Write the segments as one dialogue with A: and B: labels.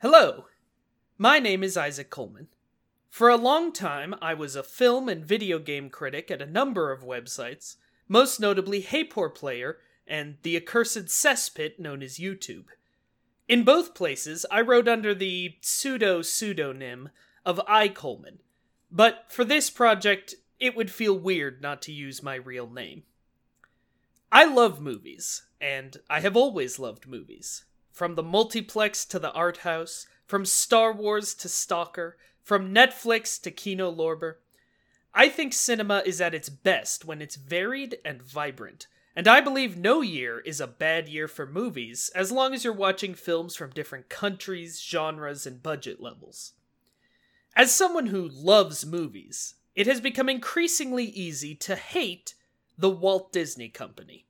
A: Hello, my name is Isaac Coleman. For a long time, I was a film and video game critic at a number of websites, most notably Hey Poor Player and the accursed cesspit known as YouTube. In both places, I wrote under the pseudo pseudonym of I. Coleman, but for this project, it would feel weird not to use my real name. I love movies, and I have always loved movies. From the multiplex to the art house, from Star Wars to Stalker, from Netflix to Kino Lorber. I think cinema is at its best when it's varied and vibrant, and I believe no year is a bad year for movies as long as you're watching films from different countries, genres, and budget levels. As someone who loves movies, it has become increasingly easy to hate the Walt Disney Company.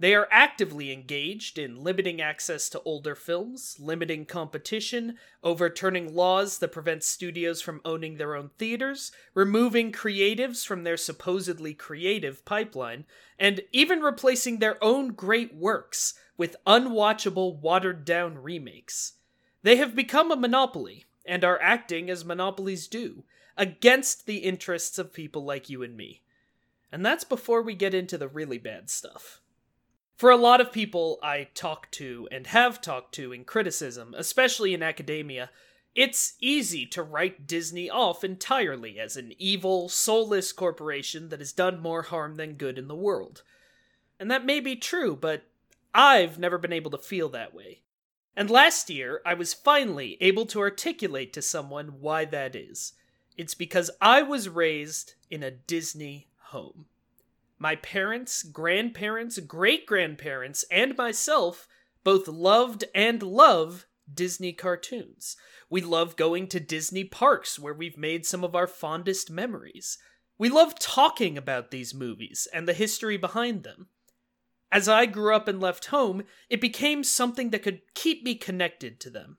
A: They are actively engaged in limiting access to older films, limiting competition, overturning laws that prevent studios from owning their own theaters, removing creatives from their supposedly creative pipeline, and even replacing their own great works with unwatchable, watered down remakes. They have become a monopoly, and are acting as monopolies do, against the interests of people like you and me. And that's before we get into the really bad stuff. For a lot of people I talk to and have talked to in criticism, especially in academia, it's easy to write Disney off entirely as an evil, soulless corporation that has done more harm than good in the world. And that may be true, but I've never been able to feel that way. And last year, I was finally able to articulate to someone why that is. It's because I was raised in a Disney home. My parents, grandparents, great grandparents, and myself both loved and love Disney cartoons. We love going to Disney parks where we've made some of our fondest memories. We love talking about these movies and the history behind them. As I grew up and left home, it became something that could keep me connected to them.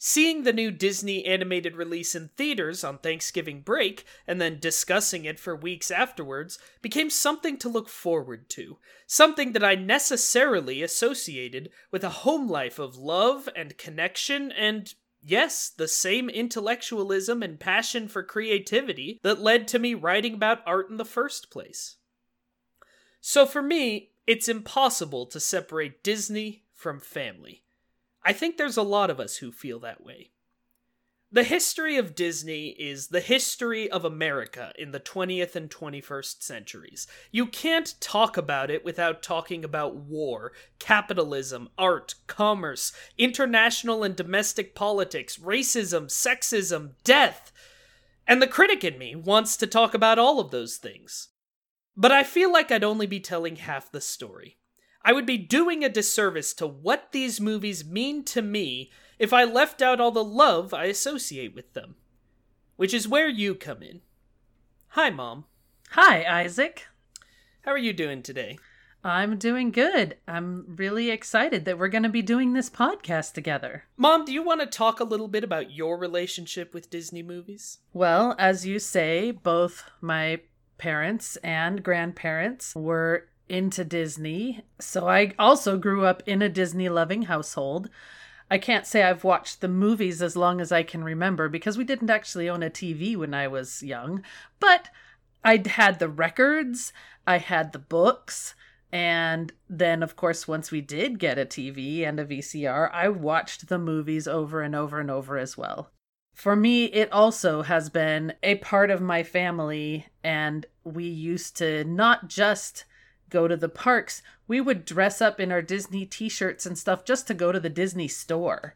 A: Seeing the new Disney animated release in theaters on Thanksgiving break and then discussing it for weeks afterwards became something to look forward to, something that I necessarily associated with a home life of love and connection and, yes, the same intellectualism and passion for creativity that led to me writing about art in the first place. So for me, it's impossible to separate Disney from family. I think there's a lot of us who feel that way. The history of Disney is the history of America in the 20th and 21st centuries. You can't talk about it without talking about war, capitalism, art, commerce, international and domestic politics, racism, sexism, death. And the critic in me wants to talk about all of those things. But I feel like I'd only be telling half the story. I would be doing a disservice to what these movies mean to me if I left out all the love I associate with them. Which is where you come in. Hi, Mom.
B: Hi, Isaac.
A: How are you doing today?
B: I'm doing good. I'm really excited that we're going to be doing this podcast together.
A: Mom, do you want to talk a little bit about your relationship with Disney movies?
B: Well, as you say, both my parents and grandparents were into Disney. So I also grew up in a Disney loving household. I can't say I've watched the movies as long as I can remember because we didn't actually own a TV when I was young, but I had the records, I had the books, and then, of course, once we did get a TV and a VCR, I watched the movies over and over and over as well. For me, it also has been a part of my family, and we used to not just go to the parks, we would dress up in our Disney t shirts and stuff just to go to the Disney store.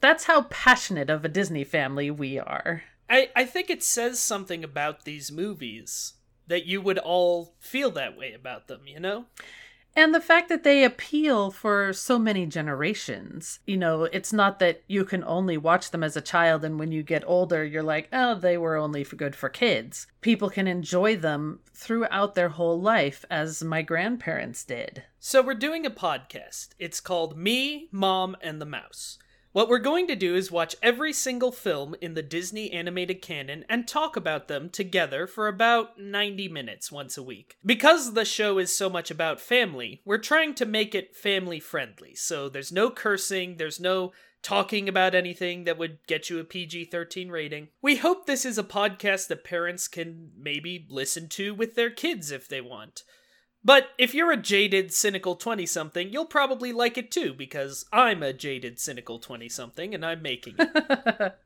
B: That's how passionate of a Disney family we are.
A: I, I think it says something about these movies that you would all feel that way about them, you know?
B: And the fact that they appeal for so many generations. You know, it's not that you can only watch them as a child and when you get older, you're like, oh, they were only good for kids. People can enjoy them throughout their whole life, as my grandparents did.
A: So we're doing a podcast. It's called Me, Mom, and the Mouse. What we're going to do is watch every single film in the Disney animated canon and talk about them together for about 90 minutes once a week. Because the show is so much about family, we're trying to make it family friendly, so there's no cursing, there's no talking about anything that would get you a PG 13 rating. We hope this is a podcast that parents can maybe listen to with their kids if they want. But if you're a jaded, cynical 20 something, you'll probably like it too, because I'm a jaded, cynical 20 something and I'm making it.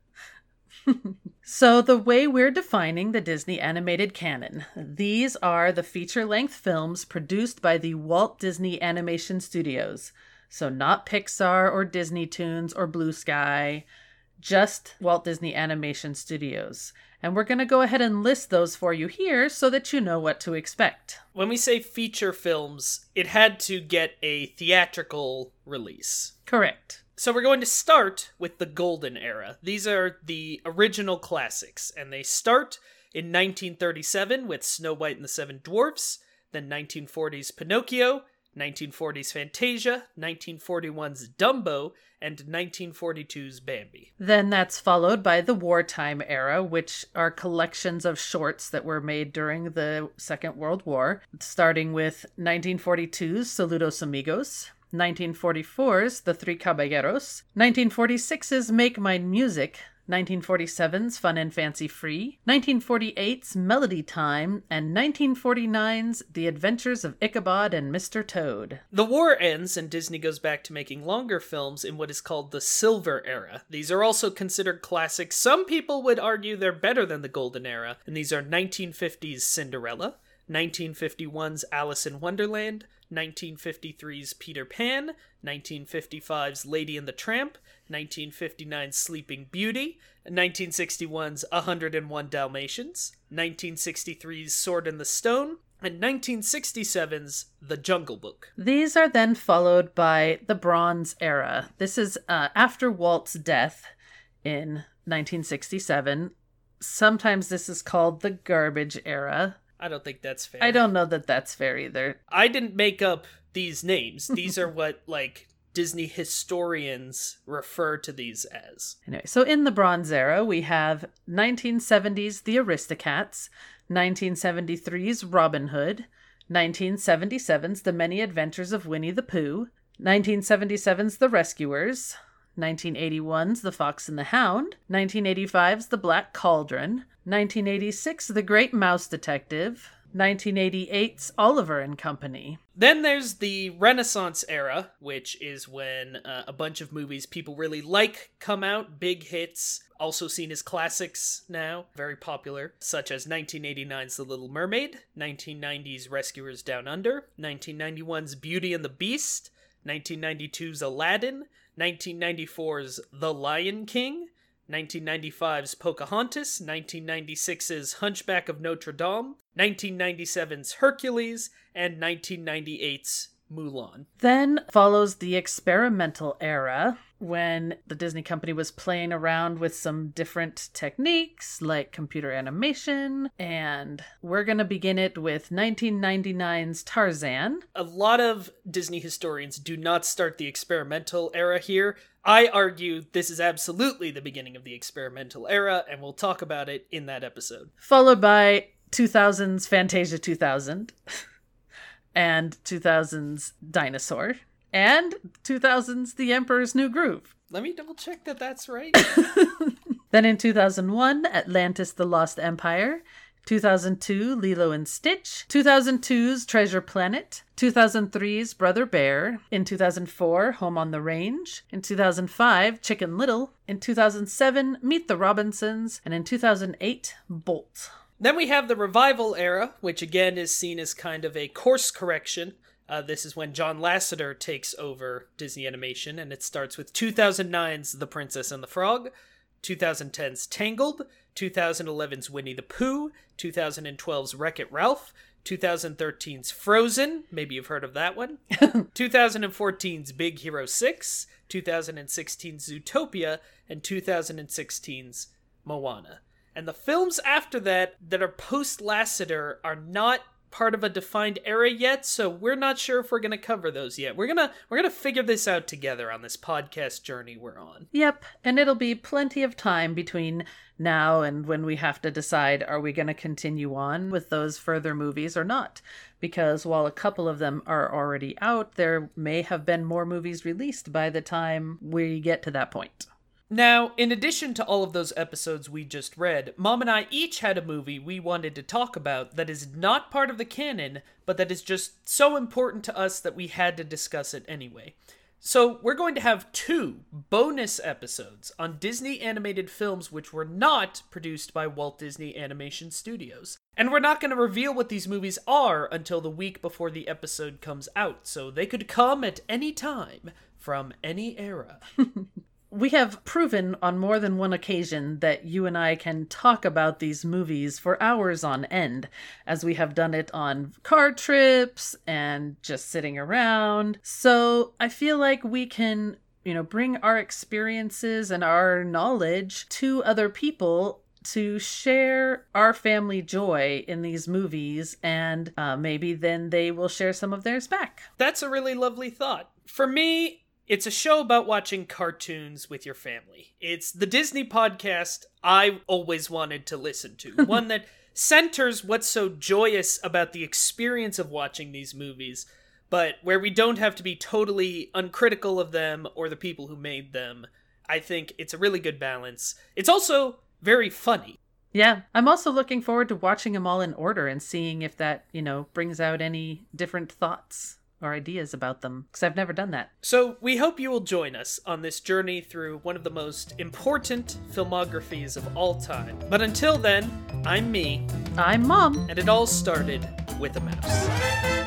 B: so, the way we're defining the Disney animated canon, these are the feature length films produced by the Walt Disney Animation Studios. So, not Pixar or Disney Toons or Blue Sky, just Walt Disney Animation Studios. And we're going to go ahead and list those for you here so that you know what to expect.
A: When we say feature films, it had to get a theatrical release.
B: Correct.
A: So we're going to start with the golden era. These are the original classics, and they start in 1937 with Snow White and the Seven Dwarfs, then 1940s Pinocchio, 1940s Fantasia, 1941's Dumbo, and 1942's Bambi.
B: Then that's followed by the wartime era, which are collections of shorts that were made during the Second World War, starting with 1942's Saludos Amigos, 1944's The Three Caballeros, 1946's Make Mine Music, 1947's Fun and Fancy Free, 1948's Melody Time, and 1949's The Adventures of Ichabod and Mr. Toad.
A: The war ends and Disney goes back to making longer films in what is called the Silver Era. These are also considered classics. Some people would argue they're better than the Golden Era, and these are 1950's Cinderella, 1951's Alice in Wonderland, 1953's Peter Pan, 1955's Lady and the Tramp, 1959's Sleeping Beauty, 1961's 101 Dalmatians, 1963's Sword in the Stone, and 1967's The Jungle Book.
B: These are then followed by the Bronze Era. This is uh, after Walt's death in 1967. Sometimes this is called the Garbage Era.
A: I don't think that's fair.
B: I don't know that that's fair either.
A: I didn't make up these names. These are what like Disney historians refer to these as.
B: Anyway, so in the Bronze Era, we have 1970s The Aristocats, 1973's Robin Hood, 1977's The Many Adventures of Winnie the Pooh, 1977's The Rescuers, 1981's The Fox and the Hound, 1985's The Black Cauldron, 1986 The Great Mouse Detective, 1988's Oliver and Company.
A: Then there's the Renaissance era, which is when uh, a bunch of movies people really like come out, big hits, also seen as classics now, very popular, such as 1989's The Little Mermaid, 1990's Rescuers Down Under, 1991's Beauty and the Beast, 1992's Aladdin, 1994's The Lion King, 1995's Pocahontas, 1996's Hunchback of Notre Dame, 1997's Hercules, and 1998's Mulan.
B: Then follows the experimental era when the Disney company was playing around with some different techniques like computer animation. And we're going to begin it with 1999's Tarzan.
A: A lot of Disney historians do not start the experimental era here. I argue this is absolutely the beginning of the experimental era, and we'll talk about it in that episode.
B: Followed by 2000's Fantasia 2000. and 2000's Dinosaur, and 2000's The Emperor's New Groove.
A: Let me double check that that's right.
B: then in 2001, Atlantis the Lost Empire. 2002, Lilo and Stitch. 2002's Treasure Planet. 2003's Brother Bear. In 2004, Home on the Range. In 2005, Chicken Little. In 2007, Meet the Robinsons. And in 2008, Bolt.
A: Then we have the revival era, which again is seen as kind of a course correction. Uh, this is when John Lasseter takes over Disney Animation, and it starts with 2009's The Princess and the Frog, 2010's Tangled, 2011's Winnie the Pooh, 2012's Wreck It Ralph, 2013's Frozen, maybe you've heard of that one, 2014's Big Hero 6, 2016's Zootopia, and 2016's Moana. And the films after that that are post Lasseter are not part of a defined era yet, so we're not sure if we're going to cover those yet. We're going to we're going to figure this out together on this podcast journey we're on.
B: Yep, and it'll be plenty of time between now and when we have to decide are we going to continue on with those further movies or not. Because while a couple of them are already out, there may have been more movies released by the time we get to that point.
A: Now, in addition to all of those episodes we just read, Mom and I each had a movie we wanted to talk about that is not part of the canon, but that is just so important to us that we had to discuss it anyway. So, we're going to have two bonus episodes on Disney animated films which were not produced by Walt Disney Animation Studios. And we're not going to reveal what these movies are until the week before the episode comes out, so they could come at any time from any era.
B: we have proven on more than one occasion that you and I can talk about these movies for hours on end, as we have done it on car trips and just sitting around. So I feel like we can, you know, bring our experiences and our knowledge to other people to share our family joy in these movies, and uh, maybe then they will share some of theirs back.
A: That's a really lovely thought. For me, it's a show about watching cartoons with your family. It's the Disney podcast I always wanted to listen to. One that centers what's so joyous about the experience of watching these movies, but where we don't have to be totally uncritical of them or the people who made them. I think it's a really good balance. It's also very funny.
B: Yeah, I'm also looking forward to watching them all in order and seeing if that, you know, brings out any different thoughts or ideas about them because I've never done that.
A: So, we hope you will join us on this journey through one of the most important filmographies of all time. But until then, I'm me.
B: I'm Mom.
A: And it all started with a mouse.